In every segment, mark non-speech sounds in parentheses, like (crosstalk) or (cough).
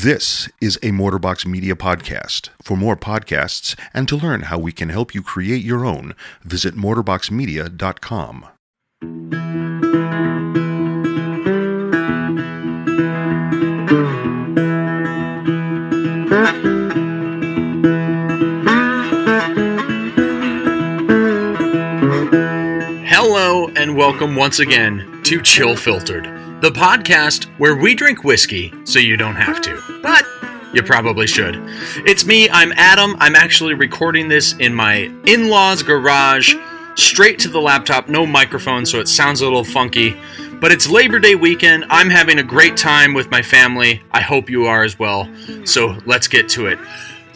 This is a Motorbox Media podcast. For more podcasts and to learn how we can help you create your own, visit motorboxmedia.com. Hello, and welcome once again to Chill Filtered, the podcast where we drink whiskey so you don't have to. But you probably should. It's me, I'm Adam. I'm actually recording this in my in law's garage, straight to the laptop, no microphone, so it sounds a little funky. But it's Labor Day weekend. I'm having a great time with my family. I hope you are as well. So let's get to it.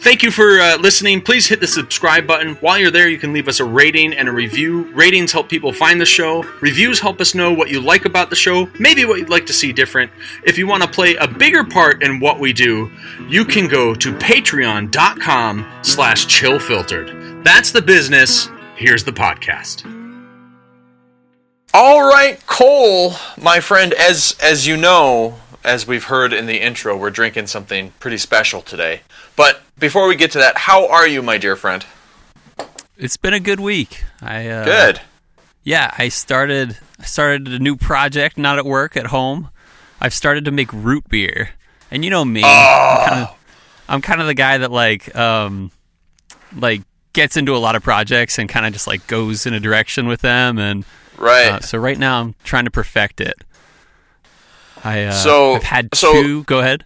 Thank you for uh, listening. Please hit the subscribe button. While you're there, you can leave us a rating and a review. Ratings help people find the show. Reviews help us know what you like about the show, maybe what you'd like to see different. If you want to play a bigger part in what we do, you can go to patreon.com slash chillfiltered. That's the business. Here's the podcast. All right, Cole, my friend, as as you know, as we've heard in the intro, we're drinking something pretty special today. But before we get to that, how are you, my dear friend? It's been a good week. I uh, Good. Yeah, I started I started a new project, not at work, at home. I've started to make root beer, and you know me, I'm kind of I'm kind of the guy that like um like gets into a lot of projects and kind of just like goes in a direction with them, and Right. uh, so right now I'm trying to perfect it. I uh, So- I've had so- two. Go ahead.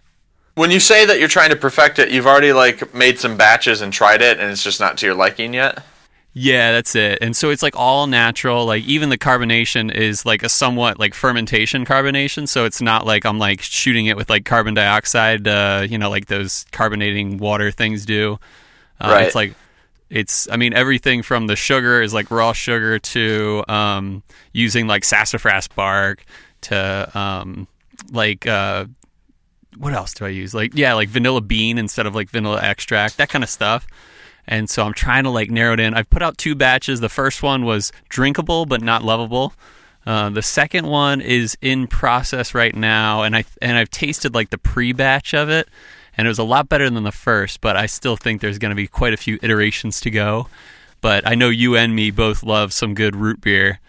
When you say that you're trying to perfect it, you've already like made some batches and tried it, and it's just not to your liking yet. Yeah, that's it. And so it's like all natural. Like even the carbonation is like a somewhat like fermentation carbonation. So it's not like I'm like shooting it with like carbon dioxide, uh, you know, like those carbonating water things do. Uh, Right. It's like it's. I mean, everything from the sugar is like raw sugar to um, using like sassafras bark to um, like uh, what else do I use? Like yeah, like vanilla bean instead of like vanilla extract, that kind of stuff. And so I'm trying to like narrow it in. I've put out two batches. The first one was drinkable but not lovable. Uh, the second one is in process right now, and I and I've tasted like the pre-batch of it, and it was a lot better than the first. But I still think there's going to be quite a few iterations to go. But I know you and me both love some good root beer.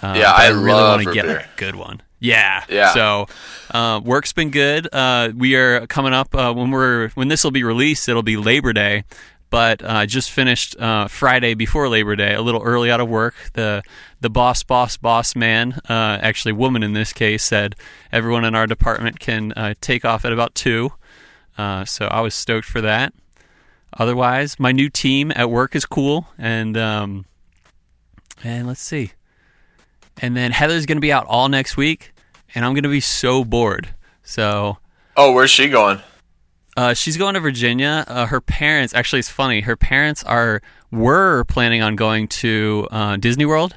Uh, Yeah, but I really wanna get beer. a good one. Yeah, Yeah. So uh, work's been good. Uh, we are coming up uh, when we're when this will be released. It'll be Labor Day, but uh, I just finished uh, Friday before Labor Day, a little early out of work. The the boss, boss, boss man, uh, actually woman in this case, said everyone in our department can uh, take off at about two. Uh, so I was stoked for that. Otherwise, my new team at work is cool, and um, and let's see. And then Heather's going to be out all next week, and I'm going to be so bored. So Oh, where's she going? uh, she's going to Virginia. Uh, her parents, actually, it's funny. Her parents are were planning on going to uh, Disney World,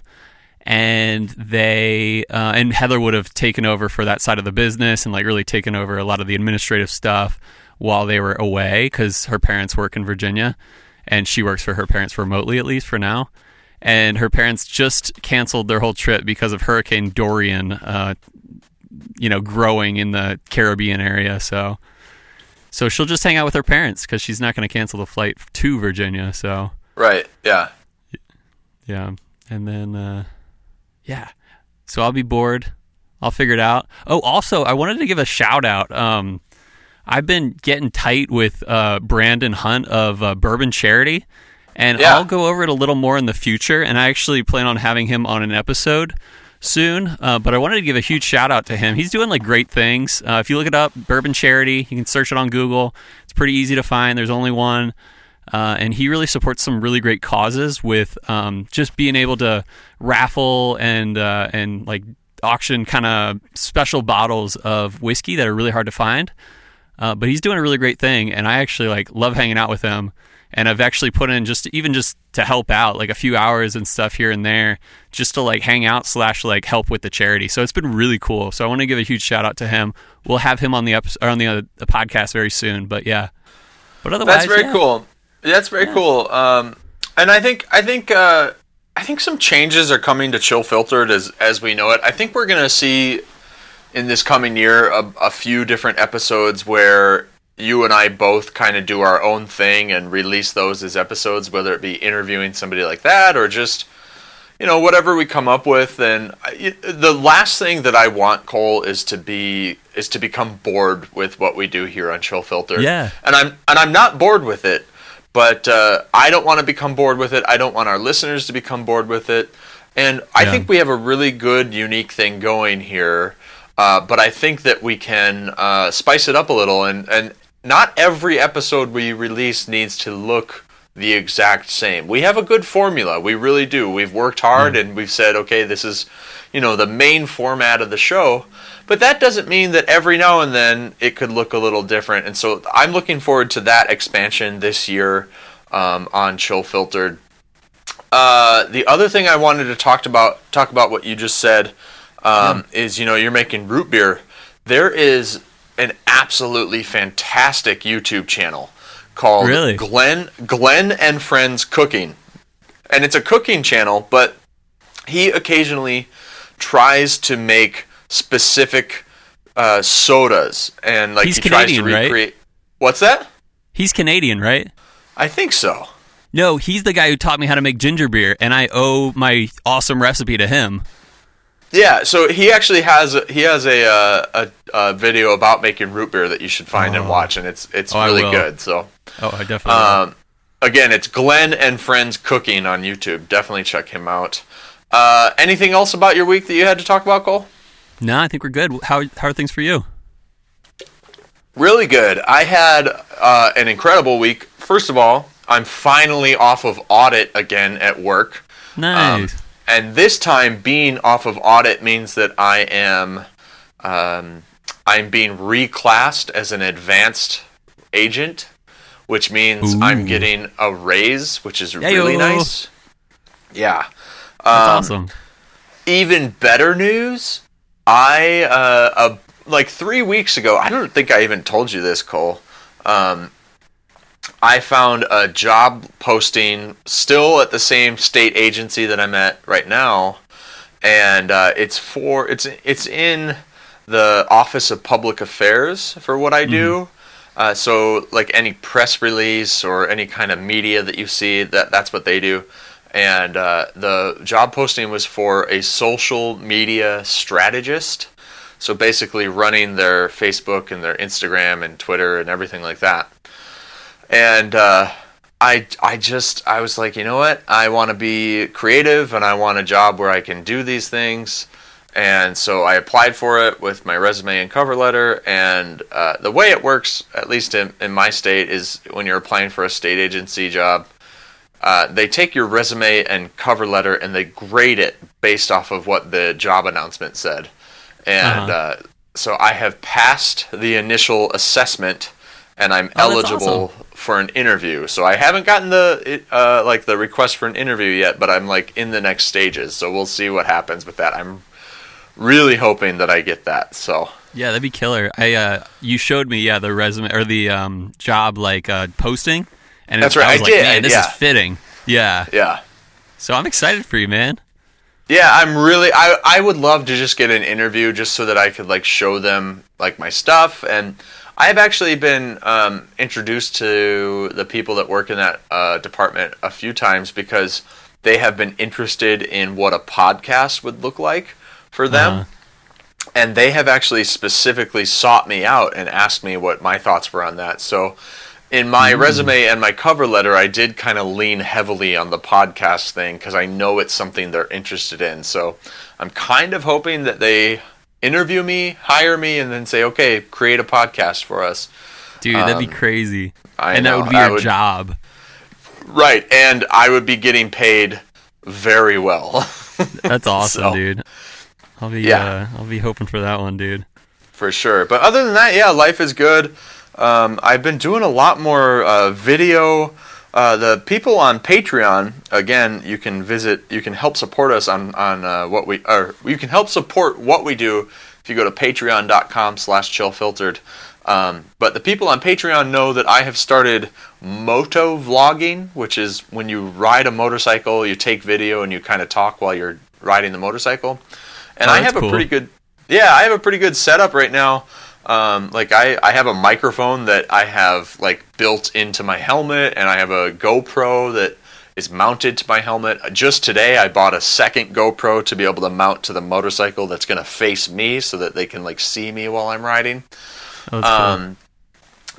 and they uh, and Heather would have taken over for that side of the business and like really taken over a lot of the administrative stuff while they were away because her parents work in Virginia, and she works for her parents remotely at least for now. And her parents just canceled their whole trip because of Hurricane Dorian, uh, you know, growing in the Caribbean area. So. So she'll just hang out with her parents because she's not going to cancel the flight to Virginia. So Right. Yeah. yeah, and then uh, yeah, so I'll be bored. I'll figure it out. Oh, also, I wanted to give a shout out. Um, I've been getting tight with uh, Brandon Hunt of uh, Bourbon Charity, and Yeah. I'll go over it a little more in the future. And I actually plan on having him on an episode soon. Uh, but I wanted to give a huge shout out to him. He's doing like great things. Uh, if you look it up, Bourbon Charity, you can search it on Google. It's pretty easy to find. There's only one. Uh, and he really supports some really great causes with um, just being able to raffle and uh, and like auction kind of special bottles of whiskey that are really hard to find. Uh, but he's doing a really great thing, and I actually like love hanging out with him. And I've actually put in just even just to help out, like a few hours and stuff here and there, just to like hang out slash like help with the charity. So it's been really cool. So I want to give a huge shout out to him. We'll have him on the episode or on the, uh, the podcast very soon. But yeah, but otherwise, That's very yeah. cool. That's very cool. Um, and I think I think uh, I think some changes are coming to Chill Filtered as as we know it. I think we're gonna see in this coming year a, a few different episodes where you and I both kind of do our own thing and release those as episodes, whether it be interviewing somebody like that or just you know whatever we come up with. And I, the last thing that I want Cole is to be is to become bored with what we do here on Chill Filter. Yeah. and I'm and I'm not bored with it, but uh, I don't want to become bored with it. I don't want our listeners to become bored with it. And I Yeah. think we have a really good, unique thing going here. Uh, but I think that we can uh, spice it up a little, and, and not every episode we release needs to look the exact same. We have a good formula, we really do. We've worked hard, and we've said, okay, this is, you know, the main format of the show. But that doesn't mean that every now and then it could look a little different. And so I'm looking forward to that expansion this year um, on Chill Filtered. Uh, the other thing I wanted to talk about talk about what you just said um, is you know you're making root beer. There is an absolutely fantastic YouTube channel called Really? Glen Glen and Friends Cooking, and it's a cooking channel, but he occasionally tries to make specific uh, sodas and like He's he tries to Canadian, right? recreate. What's that? He's Canadian, right? I think so. No, he's the guy who taught me how to make ginger beer, and I owe my awesome recipe to him. Yeah, so he actually has a, he has a, uh, a a video about making root beer that you should find and watch, and it's it's Oh, really good. So Oh, I definitely. um, again, it's Glen and Friends Cooking on YouTube. Definitely check him out. Uh, anything else about your week that you had to talk about, Cole? no, I think we're good. How how are things for you? Really good. I had uh, an incredible week. First of all, I'm finally off of audit again at work. Um, Nice. And this time, being off of audit means that I am um, I'm being reclassed as an advanced agent, which means I'm getting a raise, which is really nice. Yeah. That's um, awesome. Even better news. I uh, uh, like three weeks ago. I don't think I even told you this, Cole. Um, I found a job posting still at the same state agency that I'm at right now, and uh, it's for it's it's in the Office of Public Affairs for what I do. Uh, so like any press release or any kind of media that you see, that that's what they do. And uh, the job posting was for a social media strategist. So basically running their Facebook and their Instagram and Twitter and everything like that and uh, I I just I was like, you know what? I want to be creative, and I want a job where I can do these things. And so I applied for it with my resume and cover letter. And uh, the way it works, at least in, in my state, is when you're applying for a state agency job, uh, they take your resume and cover letter and they grade it based off of what the job announcement said. And Uh-huh. uh, so I have passed the initial assessment, and I'm Oh, eligible awesome. for an interview. So I haven't gotten the uh, like the request for an interview yet, but I'm like in the next stages. So we'll see what happens with that. I'm really hoping that I get that. So Yeah, that'd be killer. I uh, you showed me yeah the resume or the um, job like uh, posting, and That's it- right, I I was like, did, man, this yeah. is fitting. Yeah, yeah. so I'm excited for you, man. Yeah, I'm really I I would love to just get an interview just so that I could like show them like my stuff and I've actually been um, introduced to the people that work in that uh, department a few times because they have been interested in what a podcast would look like for them. Uh-huh. And they have actually specifically sought me out and asked me what my thoughts were on that. So, in my resume and my cover letter, I did kind of lean heavily on the podcast thing because I know it's something they're interested in. So I'm kind of hoping that they interview me, hire me, and then say, okay, create a podcast for us. Dude, that'd Um, be crazy. I and know, that would be I your would- job. Right. And I would be getting paid very well. (laughs) That's awesome, So- dude. I'll be Yeah. uh, I'll be hoping for that one, dude. for sure. But other than that, yeah, life is good. Um, I've been doing a lot more uh, video. Uh, the people on Patreon, again, you can visit. You can help support us on on uh, what we or you can help support what we do if you go to Patreon.com/slash ChillFiltered. Um, but the people on Patreon know that I have started moto vlogging, which is when you ride a motorcycle, you take video and you kind of talk while you're riding the motorcycle. And Oh, I have cool. a pretty good yeah, I have a pretty good setup right now. Um, like I, I have a microphone that I have like built into my helmet, and I have a GoPro that is mounted to my helmet. Just today, I bought a second GoPro to be able to mount to the motorcycle that's going to face me, so that they can like see me while I'm riding. Oh, that's cool. Um,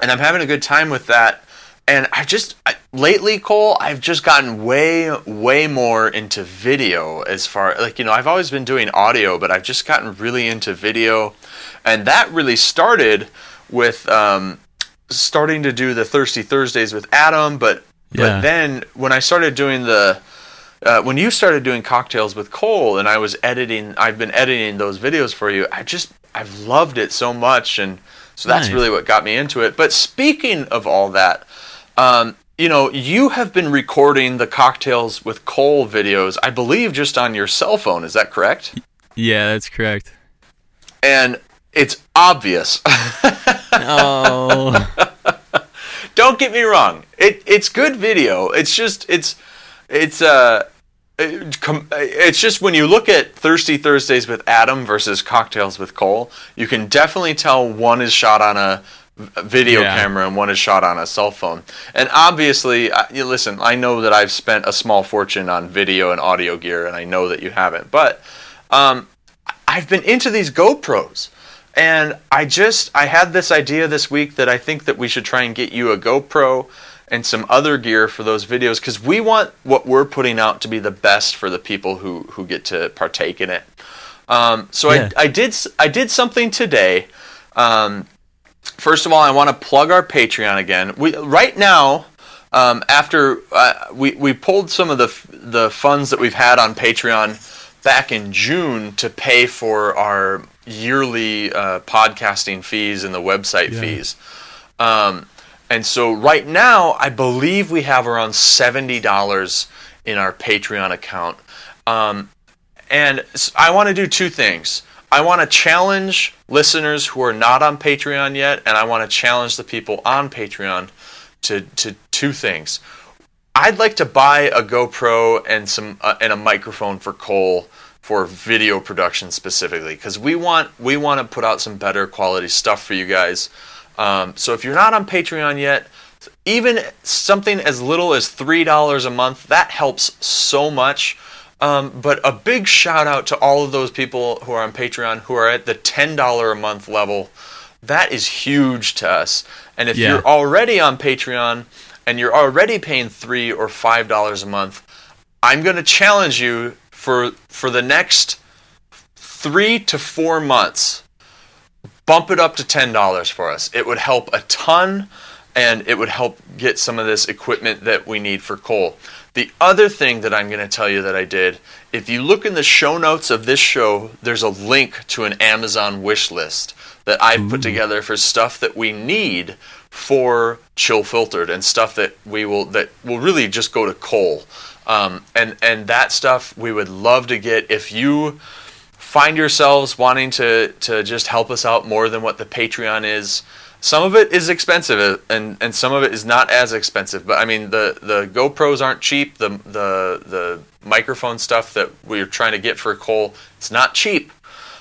and I'm having a good time with that. And I've just I, lately, Cole, I've just gotten way, way more into video. As far like you know, I've always been doing audio, but I've just gotten really into video, and that really started with um, starting to do the Thirsty Thursdays with Adam. But Yeah. but then when I started doing the uh, when you started doing cocktails with Cole and I was editing, I've been editing those videos for you. I just I've loved it so much, and so that's Nice. really what got me into it. But speaking of all that, um, you know, you have been recording the cocktails with Cole videos, I believe, just on your cell phone. Is that correct? yeah, that's correct. And it's obvious. Oh, (laughs) Don't get me wrong. It it's good video. It's just it's it's uh it it's just when you look at Thirsty Thursdays with Adam versus Cocktails with Cole, you can definitely tell one is shot on a video Yeah. camera and one is shot on a cell phone. And obviously, uh, you listen, I know that I've spent a small fortune on video and audio gear, and I know that you haven't. But um, I've been into these GoPros. And I just I had this idea this week that I think that we should try and get you a GoPro and some other gear for those videos because we want what we're putting out to be the best for the people who who get to partake in it. Um, so Yeah. I I did I did something today. Um, first of all, I want to plug our Patreon again. We right now. Um, after uh, we we pulled some of the f- the funds that we've had on Patreon back in June to pay for our yearly uh, podcasting fees and the website Yeah. fees. Um, and so right now, I believe we have around seventy dollars in our Patreon account. Um, and I want to do two things. I want to challenge listeners who are not on Patreon yet, and I want to challenge the people on Patreon to, to two things. I'd like to buy a GoPro and some uh, and a microphone for Cole for video production specifically because we want we want to put out some better quality stuff for you guys. Um, so if you're not on Patreon yet, even something as little as three dollars a month that helps so much. Um, but a big shout out to all of those people who are on Patreon who are at the ten dollar a month level. That is huge to us. And if Yeah. you're already on Patreon and you're already paying three or five dollars a month, I'm going to challenge you for for the next three to four months. Bump it up to ten dollars for us. It would help a ton, and it would help get some of this equipment that we need for Cole. The other thing that I'm going to tell you that I did, if you look in the show notes of this show, there's a link to an Amazon wish list that I've put together for stuff that we need for chill filtered and stuff that we will that will really just go to Cole. Um, and and that stuff we would love to get if you find yourselves wanting to to just help us out more than what the Patreon is. Some of it is expensive, uh, and, and some of it is not as expensive. But I mean, the, the GoPros aren't cheap. The the the microphone stuff that we're trying to get for Cole, it's not cheap.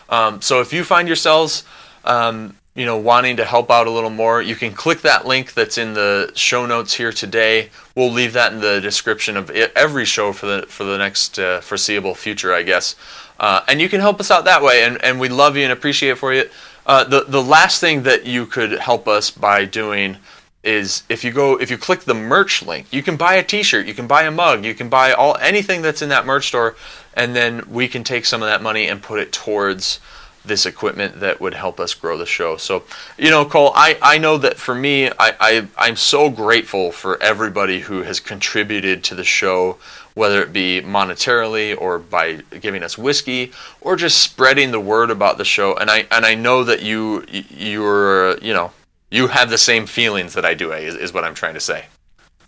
Um, so if you find yourselves, um, you know, wanting to help out a little more, you can click that link that's in the show notes here today. We'll leave that in the description of every show for the for the next uh, foreseeable future, I guess. Uh, and you can help us out that way, and, and we love you and appreciate it for you. Uh, the the last thing that you could help us by doing is if you go if you click the merch link, you can buy a T-shirt, you can buy a mug, you can buy all anything that's in that merch store, and then we can take some of that money and put it towards this equipment that would help us grow the show. So, you know, Cole, I, I know that for me, I, I, I'm so grateful for everybody who has contributed to the show, whether it be monetarily or by giving us whiskey or just spreading the word about the show. And I, and I know that you, you're, you know, you have the same feelings that I do, is, is what I'm trying to say.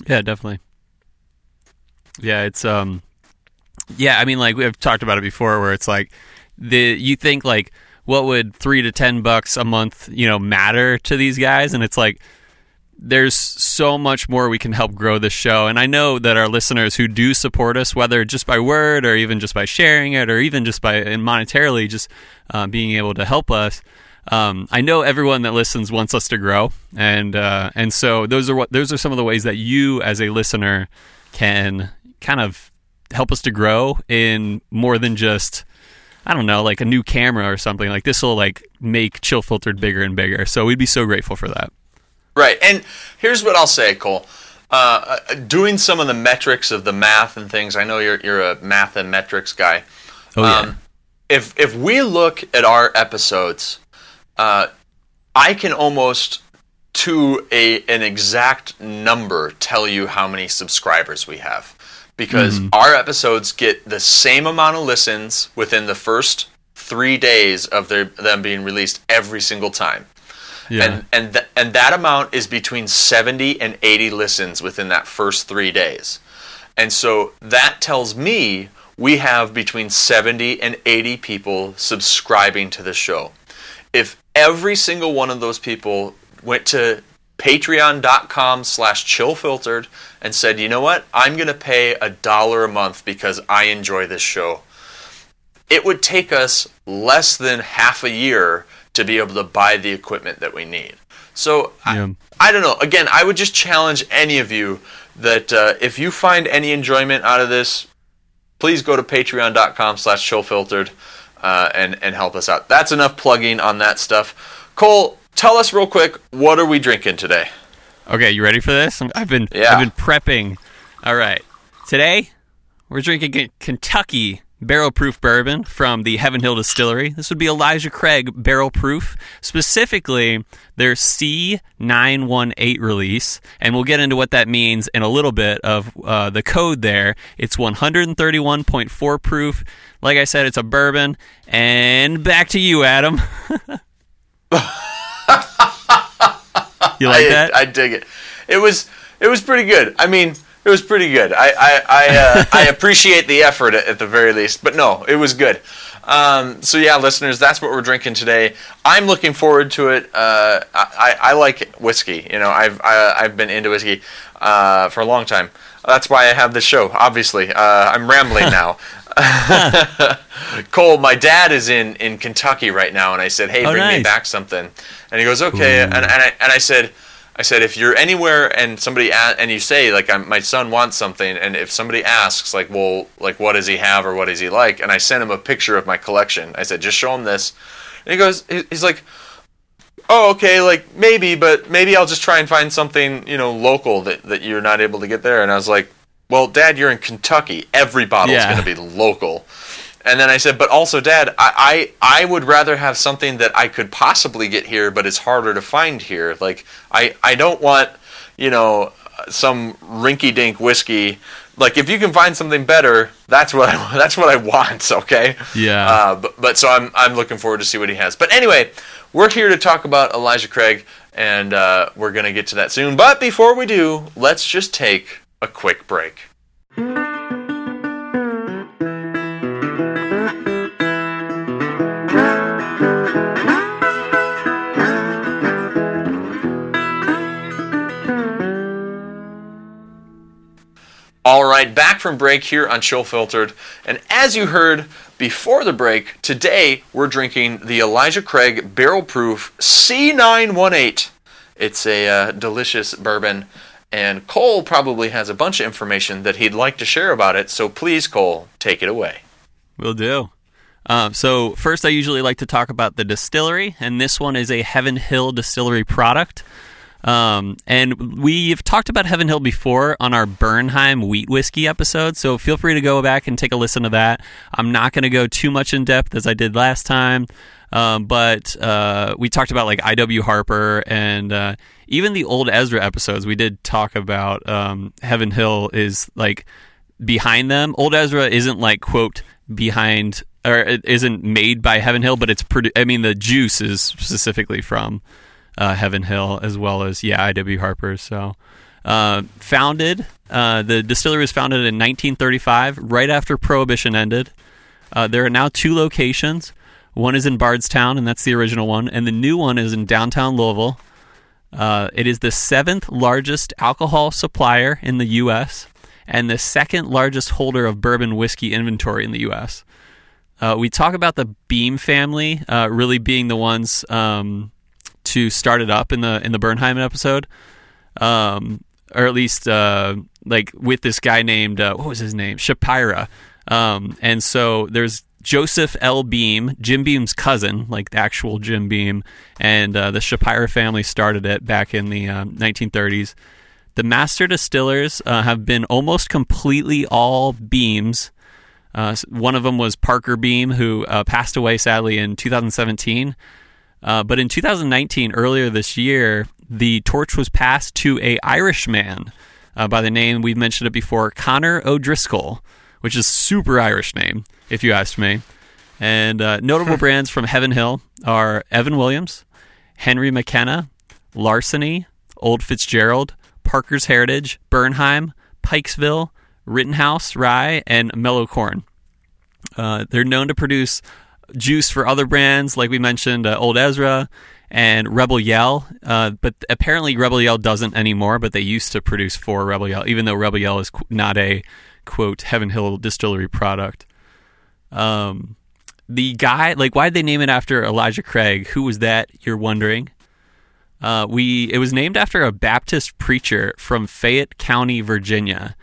Yeah, definitely. Yeah, it's um yeah, I mean like we've talked about it before where it's like the you think like what would 3 to 10 bucks a month, you know, matter to these guys? And it's like there's so much more we can help grow this show. And I know that our listeners who do support us whether just by word or even just by sharing it or even just by and monetarily just uh, being able to help us um, I know everyone that listens wants us to grow, and uh, and so those are what those are some of the ways that you as a listener can kind of help us to grow in more than just I don't know, like a new camera or something. Like this will like make Chill Filtered bigger and bigger. So we'd be so grateful for that. Right. And here's what I'll say, Cole. Uh, uh, doing some of the metrics of the math and things. I know you're you're a math and metrics guy. Oh yeah. Um, if if we look at our episodes, uh, I can almost to a an exact number tell you how many subscribers we have because mm-hmm. our episodes get the same amount of listens within the first three days of their them being released every single time yeah. and and th- and that amount is between 70 and 80 listens within that first 3 days. And so that tells me we have between 70 and 80 people subscribing to the show. If every single one of those people went to patreon.com slash chillfiltered and said, you know what, I'm going to pay a dollar a month because I enjoy this show it would take us less than half a year to be able to buy the equipment that we need. So Yeah. I, I don't know. Again, I would just challenge any of you that uh, if you find any enjoyment out of this, please go to patreon.com slash chillfiltered uh, and, and help us out. That's enough plugging on that stuff. Cole, tell us real quick, what are we drinking today? Okay, you ready for this? I've been Yeah. I've been prepping. All right. Today, we're drinking Kentucky barrel proof bourbon from the Heaven Hill Distillery. This would be Elijah Craig barrel proof, specifically their C918 release, and we'll get into what that means in a little bit of uh, the code there. It's 131.4 proof. Like I said, it's a bourbon. And back to you, Adam. (laughs) you like I, that? I dig it. It was it was pretty good. I mean, it was pretty good. I I I, uh, (laughs) I appreciate the effort at, at the very least. But no, it was good. Um, so yeah, listeners, that's what we're drinking today. I'm looking forward to it. Uh, I, I like whiskey. You know, I've I, I've been into whiskey uh, for a long time. That's why I have this show. Obviously, uh, I'm rambling (laughs) now. (laughs) Cole, my dad is in, in Kentucky right now, and I said, "Hey, Oh, bring me back something." And he goes, "Okay." And, and I and I said, "I said if you're anywhere and somebody a- and you say like I'm, my son wants something, and if somebody asks like, well, like what does he have or what does he like?" And I sent him a picture of my collection. I said, "Just show him this." And he goes, he's like, "Oh, okay, like maybe, but maybe I'll just try and find something you know local that that you're not able to get there." And I was like, "Well, Dad, you're in Kentucky. Every bottle's Yeah. going to be local." And then I said, but also, Dad, I, I, I would rather have something that I could possibly get here, but it's harder to find here. Like, I, I don't want, you know, some rinky-dink whiskey. Like, if you can find something better, that's what I, (laughs) that's what I want. Okay. Yeah. Uh, but, but so I'm, I'm looking forward to see what he has. But anyway, we're here to talk about Elijah Craig, and uh, we're gonna get to that soon. But before we do, let's just take a quick break. All right, back from break here on Chill Filtered. And as you heard before the break, today we're drinking the Elijah Craig Barrel Proof C918. It's a uh, delicious bourbon, and Cole probably has a bunch of information that he'd like to share about it. So please, Cole, take it away. Will do. Um, so first, I usually like to talk about the distillery, and this one is a Heaven Hill Distillery product. Um, and we've talked about Heaven Hill before on our Bernheim wheat whiskey episode, so feel free to go back and take a listen to that. I'm not going to go too much in depth as I did last time, um, but uh, we talked about like I.W. Harper and uh, even the old Ezra episodes. We did talk about um, Heaven Hill is like behind them. Old Ezra isn't like quote behind or it isn't made by Heaven Hill, but it's produ- I mean the juice is specifically from uh, Heaven Hill as well as yeah I.W. Harper. So uh, founded uh, the distillery was founded in 1935, right after Prohibition ended. Uh, there are now two locations. One is in Bardstown, and that's the original one, and the new one is in downtown Louisville. Uh, it is the seventh largest alcohol supplier in the U.S. and the second largest holder of bourbon whiskey inventory in the U.S. Uh, we talk about the Beam family uh, really being the ones um, to start it up in the in the Bernheim episode, um, or at least uh, like with this guy named uh, what was his name Shapira, um, and so there's Joseph L. Beam, Jim Beam's cousin, like the actual Jim Beam, and uh, the Shapira family started it back in the 1930s. The master distillers uh, have been almost completely all Beams. Uh, one of them was Parker Beam, who uh, passed away sadly in 2017. Uh, but in 2019, earlier this year, the torch was passed to a Irishman uh, by the name we've mentioned it before, Conor O'Driscoll, which is super Irish name, if you ask me. And uh, notable brands from Heaven Hill are Evan Williams, Henry McKenna, Larceny, Old Fitzgerald, Parker's Heritage, Bernheim, Pikesville, Rittenhouse Rye, and Mellow Corn. Uh, they're known to produce juice for other brands, like we mentioned, uh, Old Ezra and Rebel Yell. Uh, but apparently, Rebel Yell doesn't anymore. But they used to produce for Rebel Yell, even though Rebel Yell is not a quote Heaven Hill distillery product. Um, the guy, like, why did they name it after Elijah Craig? Who was that? You're wondering. Uh, we it was named after a Baptist preacher from Fayette County, Virginia.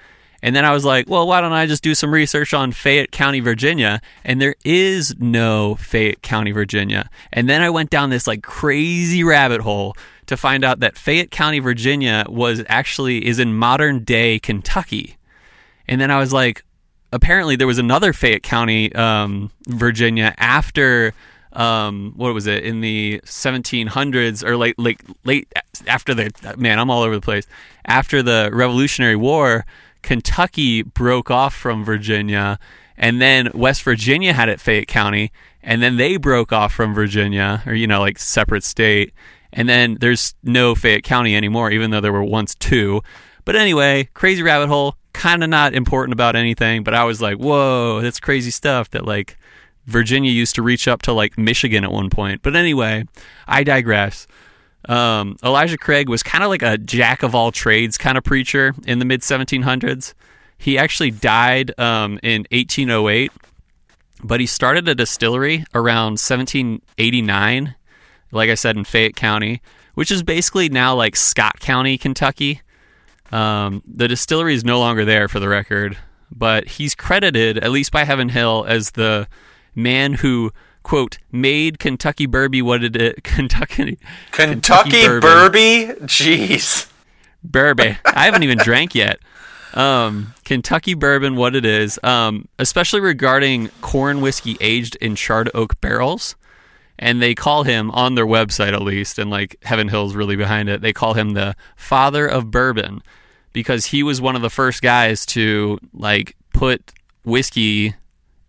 And then I was like, well, why don't I just do some research on Fayette County, Virginia? And there is no Fayette County, Virginia. And then I went down this like crazy rabbit hole to find out that Fayette County, Virginia was actually is in modern day Kentucky. And then I was like, apparently there was another Fayette County, um, Virginia after um, what was it in the 1700s or late, late, late after the man, I'm all over the place. After the Revolutionary War, Kentucky broke off from Virginia, and then West Virginia had it Fayette County, and then they broke off from Virginia, or you know, like separate state. And then there's no Fayette County anymore, even though there were once two. But anyway, crazy rabbit hole, kind of not important about anything. But I was like, whoa, that's crazy stuff that like Virginia used to reach up to like Michigan at one point. But anyway, I digress. Um, Elijah Craig was kind of like a jack of all trades kind of preacher in the mid 1700s. He actually died um, in 1808, but he started a distillery around 1789, like I said, in Fayette County, which is basically now like Scott County, Kentucky. Um, the distillery is no longer there for the record, but he's credited, at least by Heaven Hill, as the man who quote made Kentucky Burby what it is (laughs) Kentucky Kentucky, Kentucky Burby jeez. Burby I haven't even drank yet. Um, Kentucky bourbon what it is. Um, especially regarding corn whiskey aged in charred oak barrels and they call him on their website at least and like Heaven Hill's really behind it they call him the father of bourbon because he was one of the first guys to like put whiskey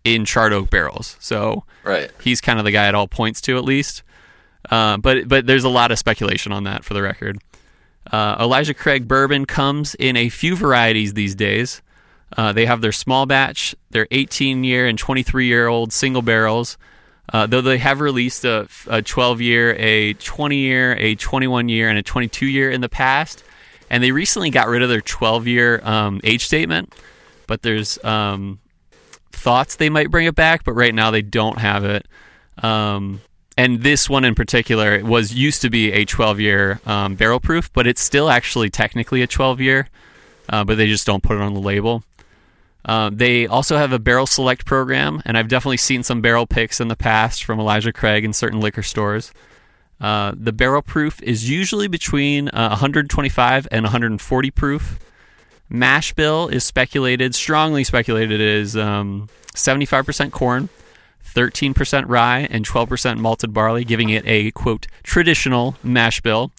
in charred oak barrels. So right. he's kind of the guy it all points to, at least. Uh, but but there's a lot of speculation on that for the record. Uh, Elijah Craig bourbon comes in a few varieties these days. Uh, they have their small batch, their 18 year and 23 year old single barrels. Uh, though they have released a, a 12 year, a 20 year, a 21 year, and a 22 year in the past, and they recently got rid of their 12 year um, age statement. But there's um, thoughts they might bring it back, but right now they don't have it. Um, and this one in particular was used to be a 12 year um, barrel proof, but it's still actually technically a 12 year, uh, but they just don't put it on the label. Uh, they also have a barrel select program, and I've definitely seen some barrel picks in the past from Elijah Craig in certain liquor stores. Uh, the barrel proof is usually between uh, 125 and 140 proof. Mash bill is speculated, strongly speculated, is um, 75% corn, 13% rye, and 12% malted barley, giving it a quote traditional mash bill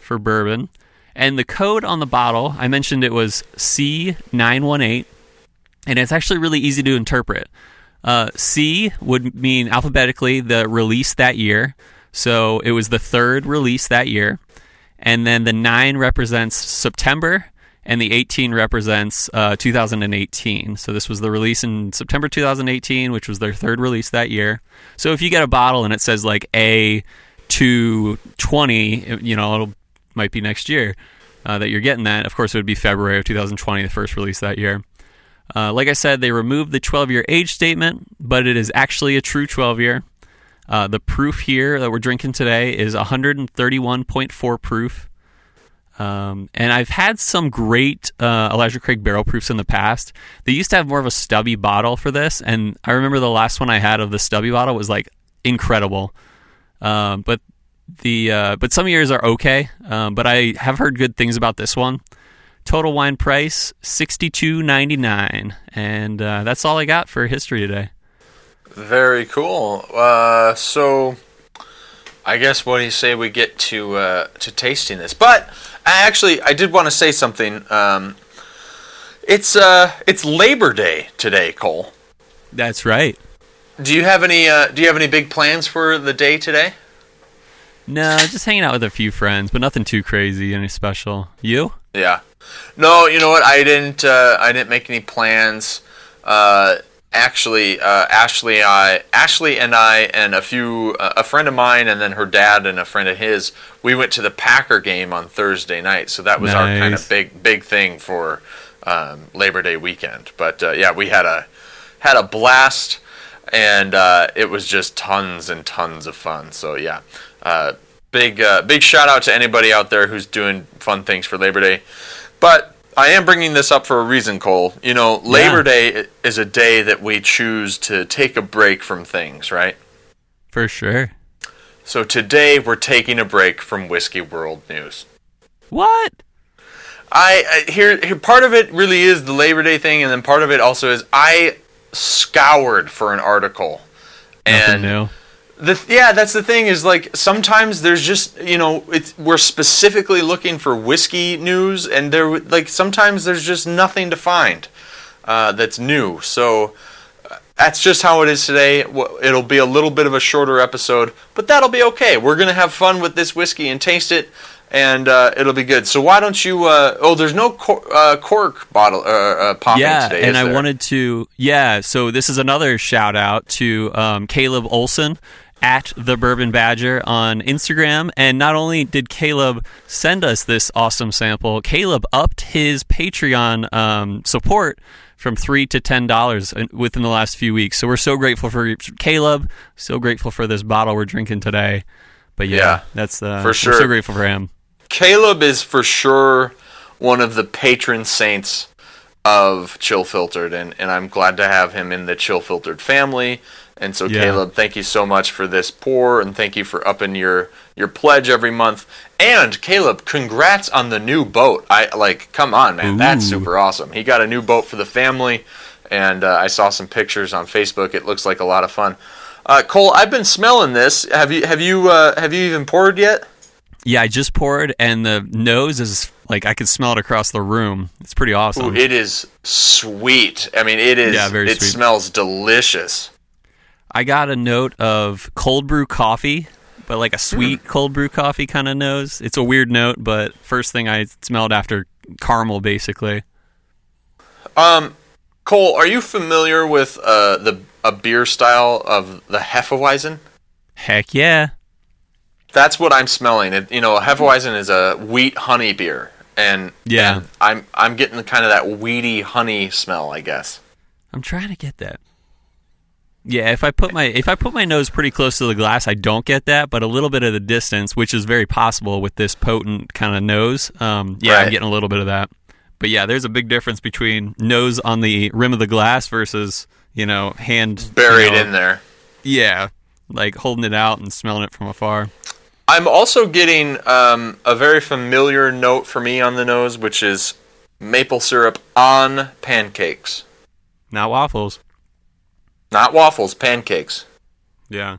for bourbon. And the code on the bottle, I mentioned it was C918, and it's actually really easy to interpret. Uh, C would mean alphabetically the release that year. So it was the third release that year. And then the 9 represents September, and the 18 represents uh, 2018. So this was the release in September 2018, which was their third release that year. So if you get a bottle and it says like A 220, you know, it might be next year uh, that you're getting that. Of course, it would be February of 2020, the first release that year. Uh, like I said, they removed the 12 year age statement, but it is actually a true 12 year. Uh, the proof here that we're drinking today is 131.4 proof. Um, and I've had some great uh, Elijah Craig barrel proofs in the past. They used to have more of a stubby bottle for this, and I remember the last one I had of the stubby bottle was like incredible. Um, but the uh, but some years are okay. Um, but I have heard good things about this one. Total wine price sixty two ninety nine, and uh, that's all I got for history today. Very cool. Uh, so, I guess what do you say we get to uh, to tasting this? But I actually, I did want to say something. Um, it's uh, it's Labor Day today, Cole. That's right. Do you have any uh, Do you have any big plans for the day today? No, just hanging out with a few friends, but nothing too crazy, any special. You? Yeah. No, you know what? I didn't. Uh, I didn't make any plans. Uh, actually, uh, Ashley, I, Ashley and I, and a few, uh, a friend of mine, and then her dad and a friend of his, we went to the Packer game on Thursday night. So that was our kind of big, big thing for um, Labor Day weekend. But uh, yeah, we had a had a blast, and uh, it was just tons and tons of fun. So yeah, uh, big uh, big shout out to anybody out there who's doing fun things for Labor Day. But I am bringing this up for a reason, Cole. You know, Labor Yeah. Day is a day that we choose to take a break from things, right? For sure. So today we're taking a break from Whiskey World News. What? I, I here, here part of it really is the Labor Day thing, and then part of it also is I scoured for an article, Nothing and new. The yeah, that's the thing is like sometimes there's just you know it's we're specifically looking for whiskey news, and there like sometimes there's just nothing to find uh, that's new. So uh, that's just how it is today. It'll be a little bit of a shorter episode, but that'll be okay. We're gonna have fun with this whiskey and taste it. And uh, it'll be good. So why don't you? Uh, oh, there's no cor- uh, cork bottle uh, uh, popping yeah, today. and is I there? wanted to. Yeah, so this is another shout out to um, Caleb Olson at the Bourbon Badger on Instagram. And not only did Caleb send us this awesome sample, Caleb upped his Patreon um, support from three to ten dollars within the last few weeks. So we're so grateful for Caleb. So grateful for this bottle we're drinking today. But yeah, Yeah, that's uh, for sure. so grateful for him. Caleb is for sure one of the patron saints of Chill Filtered, and, and I'm glad to have him in the Chill Filtered family. And so, Yeah. Caleb, thank you so much for this pour, and thank you for upping your your pledge every month. And Caleb, congrats on the new boat. I like, come on, man, that's super awesome. He got a new boat for the family, and uh, I saw some pictures on Facebook. It looks like a lot of fun. Uh, Cole, I've been smelling this. Have you have you uh, have you even poured yet? Yeah, I just poured, and the nose is like I can smell it across the room. It's pretty awesome. Ooh, it is sweet. I mean, it is. Yeah, very it sweet. smells delicious. I got a note of cold brew coffee, but like a sweet cold brew coffee kind of nose. It's a weird note, but first thing I smelled after caramel, basically. Um, Cole, are you familiar with uh, the a beer style of the Hefeweizen? Heck yeah. That's what I'm smelling. It, you know, Hefeweizen is a wheat honey beer, and Yeah. and I'm I'm getting kind of that weedy honey smell, I guess. I'm trying to get that. Yeah, if I put my if I put my nose pretty close to the glass, I don't get that, but a little bit of the distance, which is very possible with this potent kind of nose. Um, yeah, I'm getting a little bit of that. But yeah, there's a big difference between nose on the rim of the glass versus you know hand Buried you know, in there. Yeah, like holding it out and smelling it from afar. I'm also getting um, a very familiar note for me on the nose, which is maple syrup on pancakes, Not waffles. not waffles, pancakes. Yeah.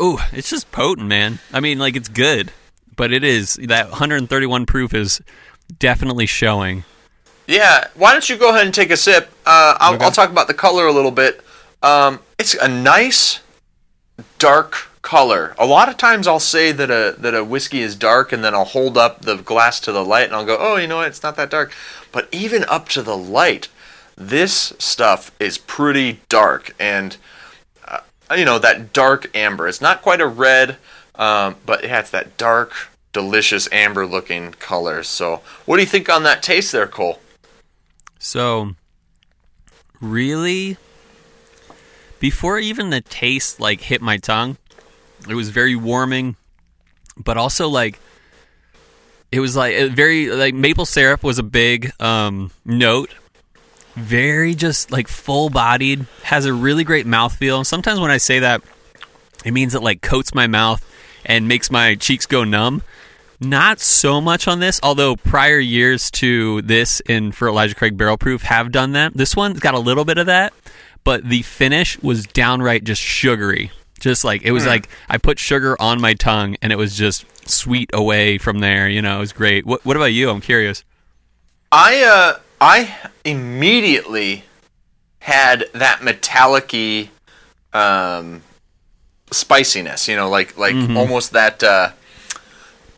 Ooh, it's just potent, man. I mean, like it's good, but it is that 131 proof is definitely showing. Yeah, why don't you go ahead and take a sip? Uh, I'll, Okay. I'll talk about the color a little bit. Um, it's a nice dark color. A lot of times I'll say that a that a whiskey is dark, and then I'll hold up the glass to the light, and I'll go, "Oh, you know what? It's not that dark." But even up to the light, this stuff is pretty dark, and uh, you know that dark amber. It's not quite a red, um, but yeah, it's that dark, delicious amber-looking color. So, what do you think on that taste there, Cole? So, really, before even the taste like hit my tongue, it was very warming, but also like it was like very like maple syrup was a big um, note. Very just like full bodied, has a really great mouthfeel. Sometimes when I say that, it means it like coats my mouth and makes my cheeks go numb. Not so much on this, although prior years to this in for Elijah Craig Barrel Proof have done that. This one's got a little bit of that, but the finish was downright just sugary. Just like it was like I put sugar on my tongue and it was just sweet away from there. You know, it was great. What, what about you? I'm curious. I uh I immediately had that metallic um spiciness, you know, like like almost that uh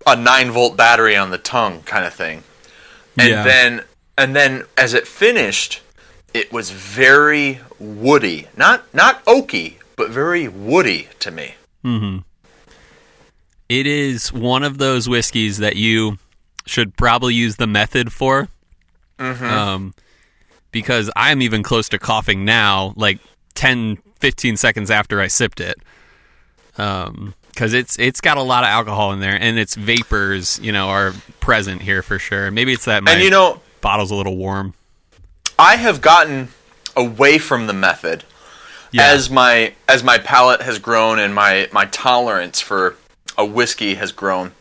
a 9 volt battery on the tongue kind of thing. And Yeah. then and then as it finished, it was very woody. Not not oaky, but very woody to me. It is one of those whiskeys that you should probably use the method for. Um, because I'm even close to coughing now, like 10, 15 seconds after I sipped it. Um, because it's it's got a lot of alcohol in there, and its vapors, you know, are present here for sure. Maybe it's that my And you know, bottle's a little warm. I have gotten away from the method Yeah. as my as my palate has grown and my my tolerance for a whiskey has grown.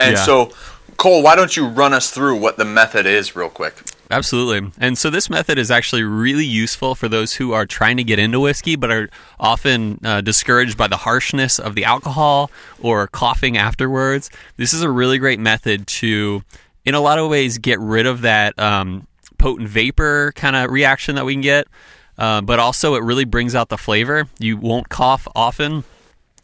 And Yeah. so, Cole, why don't you run us through what the method is real quick? Absolutely. And so this method is actually really useful for those who are trying to get into whiskey but are often uh, discouraged by the harshness of the alcohol or coughing afterwards. This is a really great method to, in a lot of ways, get rid of that um, potent vapor kind of reaction that we can get. Uh, but also, it really brings out the flavor. You won't cough often.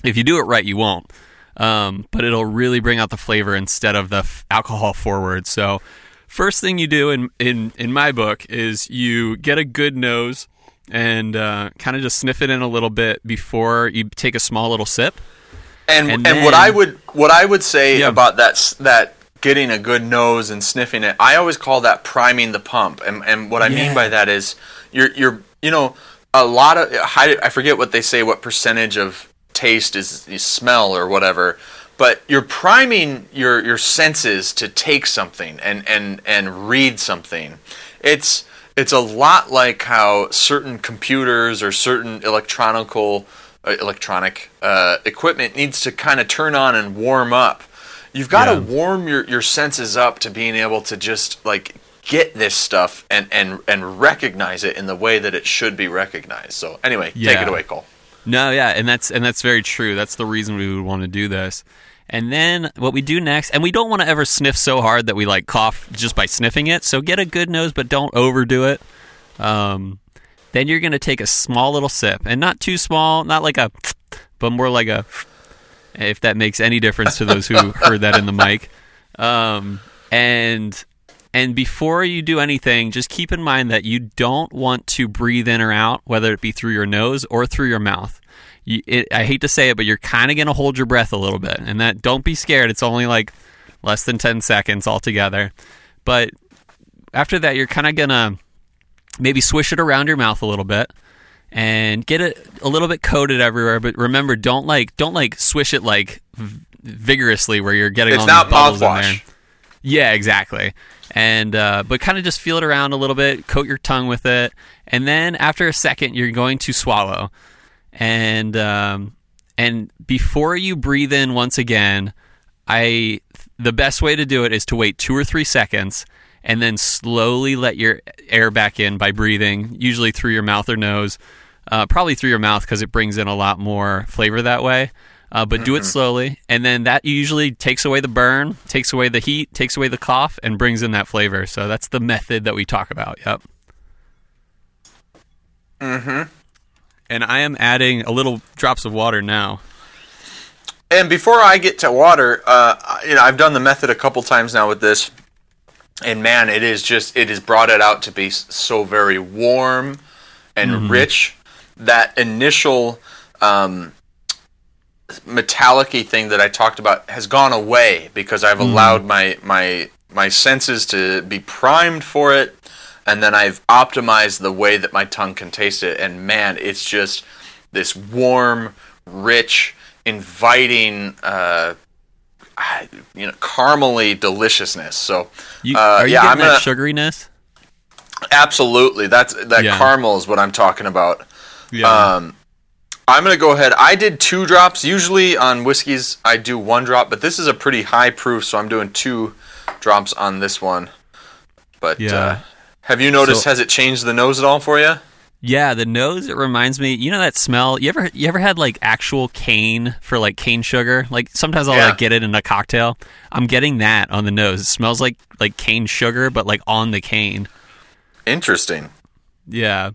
If you do it right, you won't. Um, but it'll really bring out the flavor instead of the f- alcohol forward. So, first thing you do in in in my book is you get a good nose and uh, kind of just sniff it in a little bit before you take a small little sip. And And and, what I would what I would say Yeah. about that that getting a good nose and sniffing it, I always call that priming the pump. And and what I Yeah. mean by that is you're you're you know a lot of I forget what they say what percentage of taste is, is smell or whatever. But you're priming your, your senses to take something and, and, and read something. It's it's a lot like how certain computers or certain electronical uh, electronic uh, equipment needs to kind of turn on and warm up. You've got Yeah. to warm your, your senses up to being able to just like get this stuff and, and and recognize it in the way that it should be recognized. So anyway, take it away, Cole. No, yeah, and that's and that's very true. That's the reason we would want to do this. And then what we do next, and we don't want to ever sniff so hard that we like cough just by sniffing it. So get a good nose, but don't overdo it. Um, then you're going to take a small little sip, and not too small, not like a, but more like a, if that makes any difference to those who (laughs) heard that in the mic. Um, and and before you do anything, just keep in mind that you don't want to breathe in or out, whether it be through your nose or through your mouth. You, it, I hate to say it, but you're kind of going to hold your breath a little bit, and that don't be scared. It's only like less than ten seconds altogether. But after that, you're kind of gonna maybe swish it around your mouth a little bit and get it a little bit coated everywhere. But remember, don't like don't like swish it like v- vigorously where you're getting It's all these bubbles in mouthwash. there. Yeah, exactly. And uh, but kind of just feel it around a little bit, coat your tongue with it, and then after a second, you're going to swallow. And um, and before you breathe in once again, I the best way to do it is to wait two or three seconds and then slowly let your air back in by breathing, usually through your mouth or nose, uh, probably through your mouth because it brings in a lot more flavor that way. Uh, but do it slowly, and then that usually takes away the burn, takes away the heat, takes away the cough, and brings in that flavor. So that's the method that we talk about. Yep. Mm-hmm. And I am adding a little drops of water now. And before I get to water, uh, you know, I've done the method a couple times now with this, and man, it is just it has brought it out to be so very warm and rich. That initial um, metallic-y thing that I talked about has gone away because I've allowed my my my senses to be primed for it. and then I've optimized the way that my tongue can taste it. And man, it's just this warm, rich, inviting, uh, (sighs) you know, caramely deliciousness. So, You, uh, are you yeah, getting I'm that gonna, sugariness? absolutely. That's that Yeah. caramel is what I'm talking about. Yeah. Um, I'm gonna go ahead. I did two drops. Usually on whiskeys, I do one drop, but this is a pretty high proof, so I'm doing two drops on this one. But Yeah. uh, have you noticed? So- has it changed the nose at all for you? Yeah, the nose it reminds me. You know that smell. You ever you ever had like actual cane for like cane sugar? Like sometimes I'll Yeah. like get it in a cocktail. I'm getting that on the nose. It smells like like cane sugar, but like on the cane. Interesting. Yeah,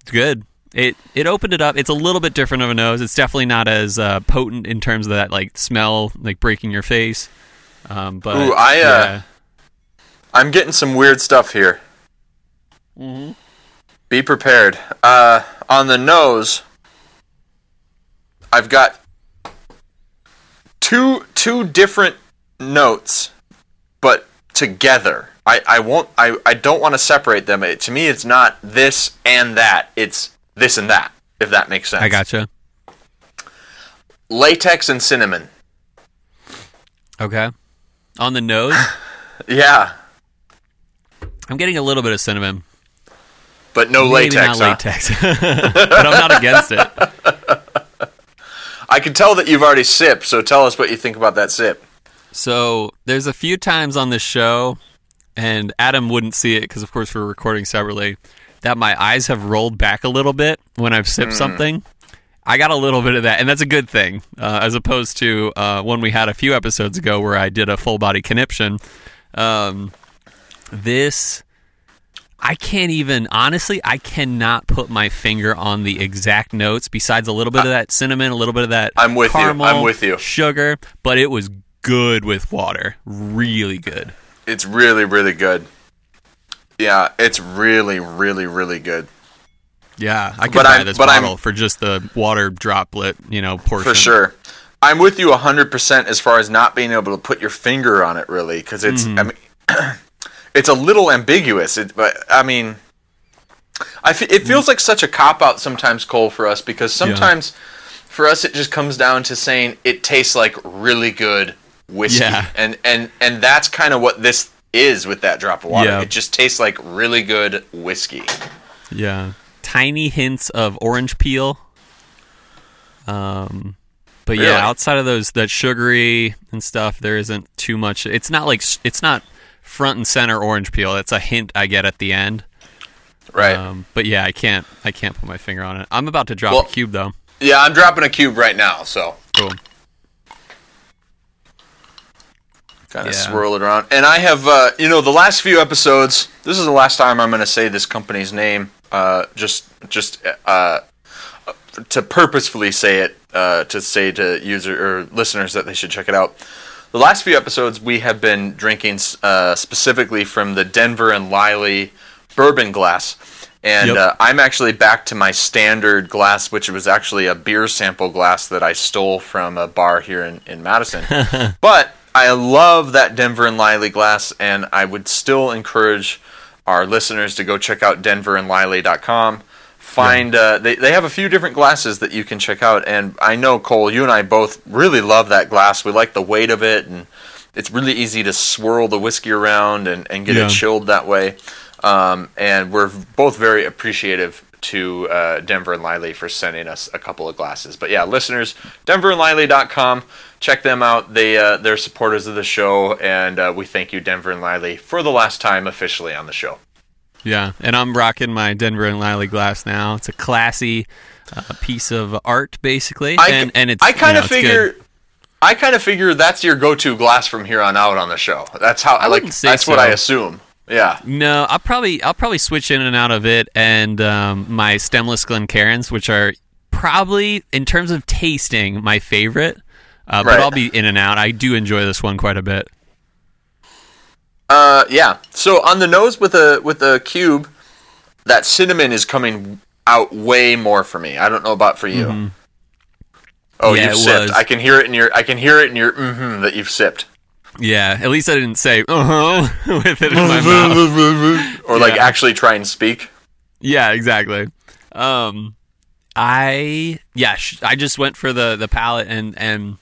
it's good. It it opened it up. It's a little bit different of a nose. It's definitely not as uh, potent in terms of that like smell, like breaking your face. Um, but Ooh, I, uh, yeah. I'm getting some weird stuff here. Mm-hmm. Be prepared. Uh, on the nose, I've got two two different notes, but together. I, I won't. I, I don't want to separate them. It, to me, it's not this and that. It's this and that. If that makes sense. I gotcha. latex and cinnamon. Okay, on the nose, (laughs) Yeah, I'm getting a little bit of cinnamon. but no Maybe latex. not huh? latex, (laughs) but I'm not against it. (laughs) I can tell that you've already sipped. So tell us what you think about that sip. So there's a few times on this show, and Adam wouldn't see it because, of course, we're recording separately. That my eyes have rolled back a little bit when I've sipped something. I got a little bit of that, and that's a good thing, uh, as opposed to uh, one we had a few episodes ago where I did a full body conniption. Um, this, I can't even honestly, I cannot put my finger on the exact notes. Besides a little bit of that cinnamon, a little bit of that I'm with you. I'm with you. Sugar, but it was good with water, really good. It's really, really good. Yeah, it's really, really, really good. Yeah, I could But buy I'm- this but I'm- bottle for just the water droplet, you know, portion. For sure. I'm with you 100% as far as not being able to put your finger on it, really, because it's, mm-hmm. I mean, (clears throat) it's a little ambiguous. It, but, I mean, I it feels like such a cop out sometimes, Cole, for us, because sometimes for us it just comes down to saying it tastes like really good whiskey. Yeah. And, and, and that's kind of what this is with that drop of water. Yeah. It just tastes like really good whiskey. Yeah, tiny hints of orange peel. Um, but Really? yeah, outside of those that sugary and stuff, there isn't too much. It's not like it's not front and center orange peel. It's a hint I get at the end. Right. Um, but yeah, I can't I can't put my finger on it. I'm about to drop Well- a cube though. yeah, I'm dropping a cube right now, so. Cool. Kind of Yeah. swirl it around. And I have, uh, you know, the last few episodes. This is the last time I'm going to say this company's name. Uh, just, just uh, to purposefully say it, uh, to say to user or listeners that they should check it out. The last few episodes we have been drinking uh, specifically from the Denver and Liely bourbon glass. And Yep. uh, I'm actually back to my standard glass, which was actually a beer sample glass that I stole from a bar here in, in Madison. (laughs) but I love that Denver and Liely glass, and I would still encourage our listeners to go check out denverandliely.com. Find uh, they they have a few different glasses that you can check out, and I know Cole, you and I both really love that glass. We like the weight of it, and it's really easy to swirl the whiskey around and, and get Yeah. it chilled that way. Um, and we're both very appreciative to uh, Denver and Liely for sending us a couple of glasses. But yeah, listeners, denverandliely.com. Check them out. They uh, they're supporters of the show, and uh, we thank you, Denver and Liely, for the last time officially on the show. Yeah, and I'm rocking my Denver and Liely glass now. It's a classy uh, piece of art, basically, I, and and it's I kind you know, of good. figure. I kind of figure that's your go-to glass from here on out on the show. That's how I like. wouldn't say That's what I assume. Yeah. No, I'll probably I'll probably switch in and out of it and um, my stemless Glencairns, which are probably in terms of tasting my favorite. Uh, Right. But I'll be in and out. I do enjoy this one quite a bit. Uh, yeah. So on the nose with a with a cube, that cinnamon is coming out way more for me. I don't know about for you. Oh, Yeah, you've sipped. was. I can hear it in your. I can hear it in your. Mm-hmm, that you've sipped. Yeah, at least I didn't say uh huh (laughs) with it in my mouth. (laughs) or like Yeah. actually try and speak. Yeah, exactly. Um, I yeah, sh- I just went for the the palate and and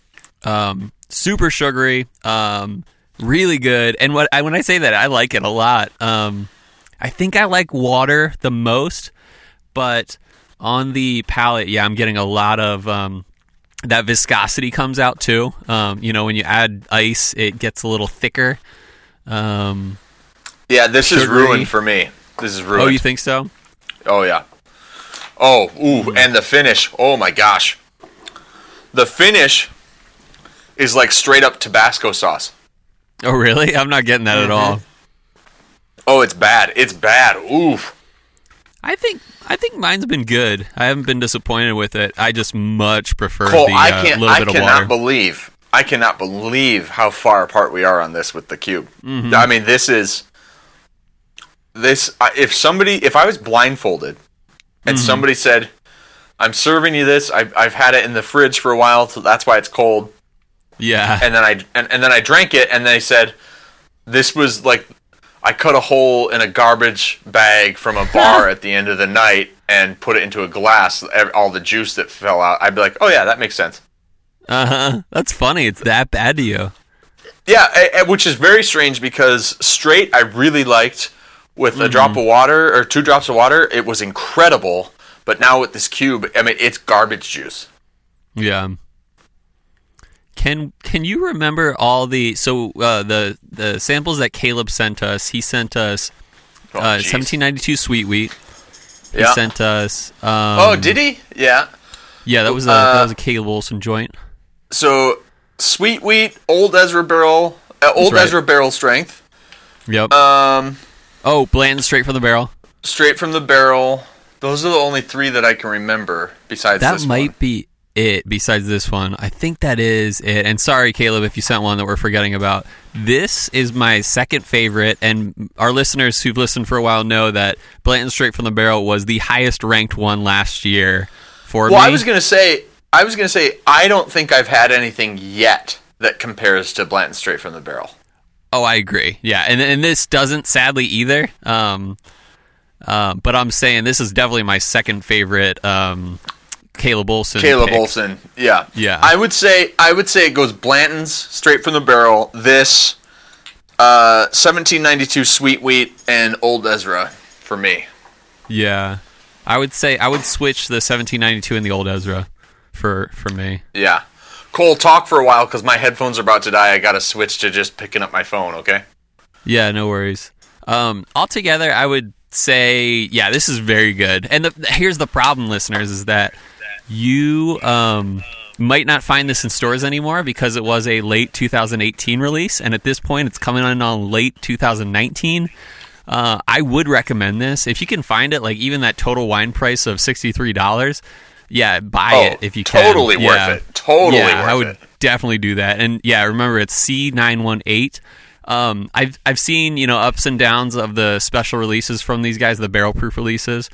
um, super sugary, um, really good. And what I when I say that, I like it a lot. Um, I think I like water the most, but on the palate, yeah, I'm getting a lot of um, that viscosity comes out too. Um, you know, when you add ice, it gets a little thicker. Um, Yeah, this is ruined for me. This is ruined. oh, you think so? Oh yeah. Oh, ooh, and the finish. Oh my gosh. The finish is like straight up Tabasco sauce. Oh, really? I'm not getting that at all. Oh, it's bad. It's bad. Oof. I think I think mine's been good. I haven't been disappointed with it. I just much prefer Cole, the I uh, can't. little I cannot believe. I cannot believe how far apart we are on this with the cube. Mm-hmm. I mean, this is this. If somebody, if I was blindfolded, and Mm-hmm. somebody said, "I'm serving you this. I've, I've had it in the fridge for a while, so that's why it's cold," yeah, and then I and, and then I drank it, and they said, "This was like." I cut a hole in a garbage bag from a bar (laughs) at the end of the night and put it into a glass. All the juice that fell out. I'd be like, "Oh yeah, that makes sense." uh huh. That's funny. It's that bad to you. Yeah, a- a- which is very strange because straight I really liked with a drop of water or two drops of water, it was incredible. But now with this cube, I mean, it's garbage juice. Yeah. Can Can you remember all the so uh, the the samples that Caleb sent us? He sent us Oh, uh, jeez. 1792 sweet wheat. He Yeah. sent us. Um, oh, did he? Yeah. yeah, that was a Uh, that was a Caleb Olson joint. So sweet wheat, old Ezra barrel, uh, old right. Ezra barrel strength. Yep. Um, oh, bland straight from the barrel. straight from the barrel. Those are the only three that I can remember besides That might one. be it. Besides this one, I think that is it. And sorry, Caleb, if you sent one that we're forgetting about. This is my second favorite, and our listeners who've listened for a while know that Blanton Straight from the Barrel was the highest ranked one last year for Well, me. I was gonna say, I was gonna say, I don't think I've had anything yet that compares to Blanton straight from the barrel. oh, I agree. Yeah, and and this doesn't sadly either. Um, uh, but I'm saying this is definitely my second favorite. Um, Caleb Olson. Caleb pick. Olson, yeah, Yeah. I would say I would say it goes Blanton's straight from the barrel. This, uh, 1792 sweet wheat and Old Ezra for me. Yeah, I would say I would switch the 1792 and the old Ezra for for me. Yeah, Cole, talk for a while because my headphones are about to die. I got to switch to just picking up my phone. Okay. Yeah, no worries. Um, altogether, I would say, yeah, this is very good. And the, here's the problem, listeners, is that you um, might not find this in stores anymore because it was a late 2018 release, and at this point, it's coming in on late 2019. Uh, I would recommend this if you can find it. Like even that total wine price of sixty three dollars. Yeah, buy Oh, it if you can. totally worth Yeah. it. Totally yeah, worth I would it. definitely do that. And yeah, remember it's C nine one eight. Um, I've I've seen you know ups and downs of the special releases from these guys, the barrel proof releases.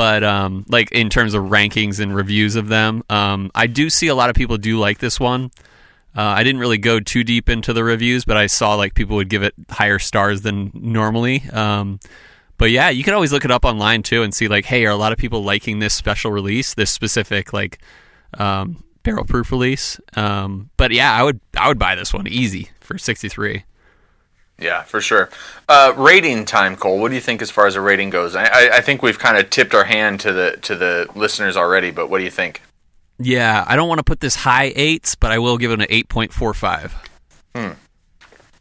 But um, like in terms of rankings and reviews of them, um, I do see a lot of people do like this one. Uh, I didn't really go too deep into the reviews, but I saw like people would give it higher stars than normally. Um, but yeah, you can always look it up online too and see like, hey, are a lot of people liking this special release, this specific like um, barrel proof release? Um, but yeah, I would I would buy this one easy for sixty three. Yeah, for sure. Uh, rating time, Cole. What do you think as far as a rating goes? I, I, I think we've kind of tipped our hand to the to the listeners already, but what do you think? Yeah, I don't want to put this high eights, but I will give it an eight point four five.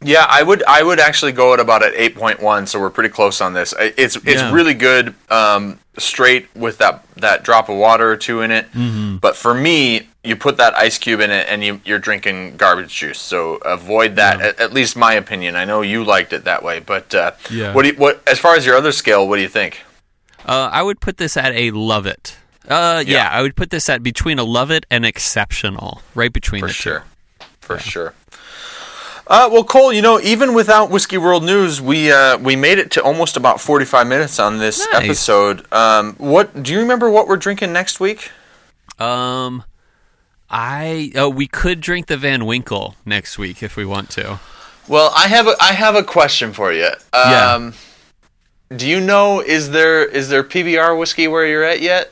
Yeah, I would I would actually go at about at eight point one, so we're pretty close on this. It's it's Yeah. really good, um, straight with that that drop of water or two in it. Mm-hmm. But for me, you put that ice cube in it, and you you're drinking garbage juice. So avoid that. At, at least my opinion. I know you liked it that way, but uh, Yeah. what do you, what as far as your other scale? What do you think? Uh, I would put this at a love it. Uh, yeah. Yeah. I would put this at between a love it and exceptional, right between For the sure. For sure. Uh, well, Cole, you know, even without Whiskey World News, we uh, we made it to almost about forty five minutes on this Nice. episode. Um, what do you remember? What we're drinking next week? Um, I oh, we could drink the Van Winkle next week if we want to. Well, I have a I have a question for you. Yeah. Um, Do you know is there is there PBR whiskey where you're at yet?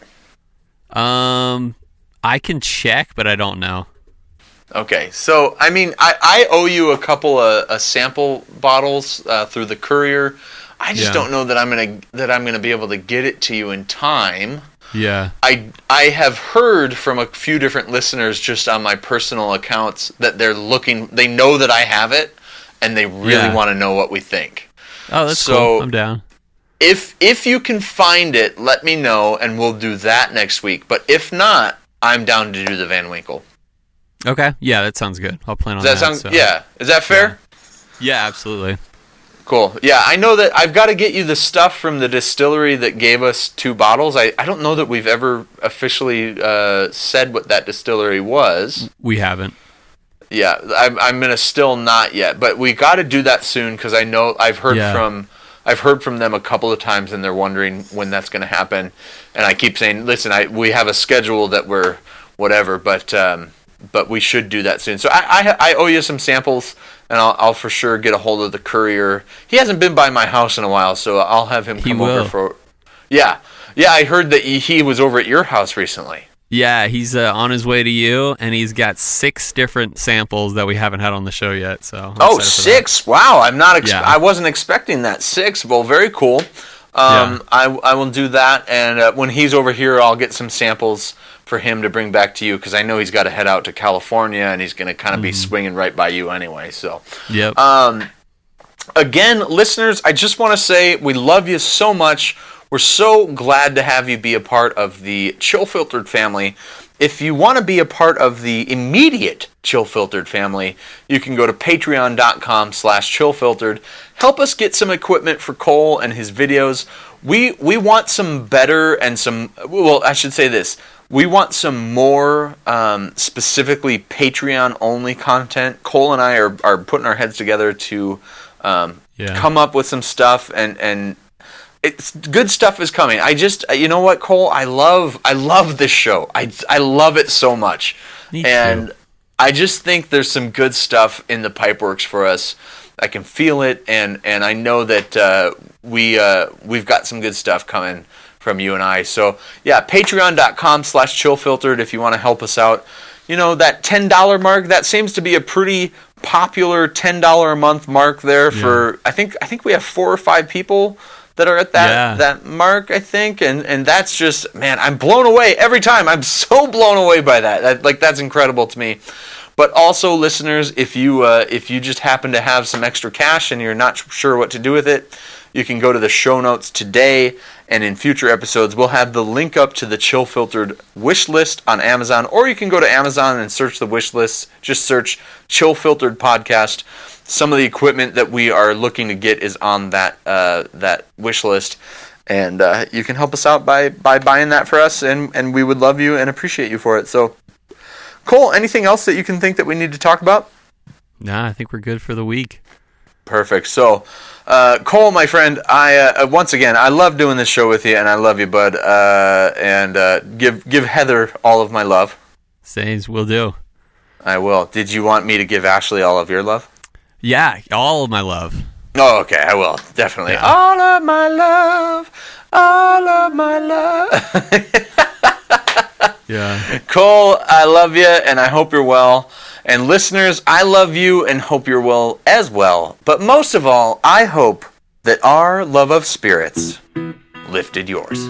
Um, I can check, but I don't know. Okay, so I mean, I, I owe you a couple of uh, sample bottles uh, through the courier. I just Yeah. don't know that I'm gonna that I'm gonna be able to get it to you in time. Yeah. I I have heard from a few different listeners just on my personal accounts that they're looking. They know that I have it, and they really Yeah. want to know what we think. Oh, that's So- cool. I'm down. If if you can find it, let me know, and we'll do that next week. But if not, I'm down to do the Van Winkle. Okay. Yeah, that sounds good. I'll plan on Does that that. sound? so- Yeah. Is that fair? Yeah, absolutely. Cool. Yeah, I know that I've got to get you the stuff from the distillery that gave us two bottles. I, I don't know that we've ever officially uh, said what that distillery was. We haven't. Yeah, I'm, I'm gonna still not yet, but we got to do that soon because I know I've heard Yeah. from I've heard from them a couple of times and they're wondering when that's gonna happen. And I keep saying, listen, I we have a schedule that we're whatever, but um, but we should do that soon. So I I, I owe you some samples, and I'll, I'll for sure get a hold of the courier. He hasn't been by my house in a while, so I'll have him come over for. Yeah, yeah, I heard that he was over at your house recently. Yeah, he's uh, on his way to you, and he's got six different samples that we haven't had on the show yet. So I'm Oh, excited for that. six! Wow, I'm not. Ex- Yeah. I wasn't expecting that. Six. Well, very cool. Um, I I will do that, and uh, when he's over here, I'll get some samples for him to bring back to you because I know he's got to head out to California, and he's going to kind of be Mm-hmm. swinging right by you anyway. So, Yep. um, again, listeners, I just want to say we love you so much. We're so glad to have you be a part of the Chill Filtered family. If you want to be a part of the immediate Chill Filtered family, you can go to patreon.com slash chillfiltered. Help us get some equipment for Cole and his videos. We we want some better and some well, I should say this. We want some more um, specifically Patreon only content. Cole and I are, are putting our heads together to um, Yeah. come up with some stuff and and it's good stuff is coming. I just you know what Cole, I love I love this show. I I love it so much. Me and too. I just think there's some good stuff in the pipeworks for us. I can feel it, and and I know that uh, we uh, we've got some good stuff coming from you and I. So yeah, Patreon.com/slash ChillFiltered if you want to help us out. You know that ten dollar mark that seems to be a pretty popular ten dollar a month mark there for. I think I think we have four or five people that are at that Yeah. that mark. I think, and and that's just man, I'm blown away every time. I'm so blown away by that. that like that's incredible to me. But also, listeners, if you uh, if you just happen to have some extra cash and you're not sure what to do with it, you can go to the show notes today, and in future episodes, we'll have the link up to the Chill Filtered wish list on Amazon, or you can go to Amazon and search the wish list. Just search Chill Filtered Podcast. Some of the equipment that we are looking to get is on that uh, that wish list, and uh, you can help us out by by buying that for us, and and we would love you and appreciate you for it. So. Cole, anything else that you can think that we need to talk about? nah, I think we're good for the week. Perfect. So, uh, Cole, my friend, I uh, once again I love doing this show with you, and I love you, bud. Uh, and uh, give give Heather all of my love. Says will do. I will. Did you want me to give Ashley all of your love? Yeah, all of my love. Oh, okay. I will definitely. Yeah. All of my love, all of my love. (laughs) Yeah. Cole, I love you and I hope you're well. And listeners, I love you and hope you're well as well. But most of all, I hope that our love of spirits lifted yours.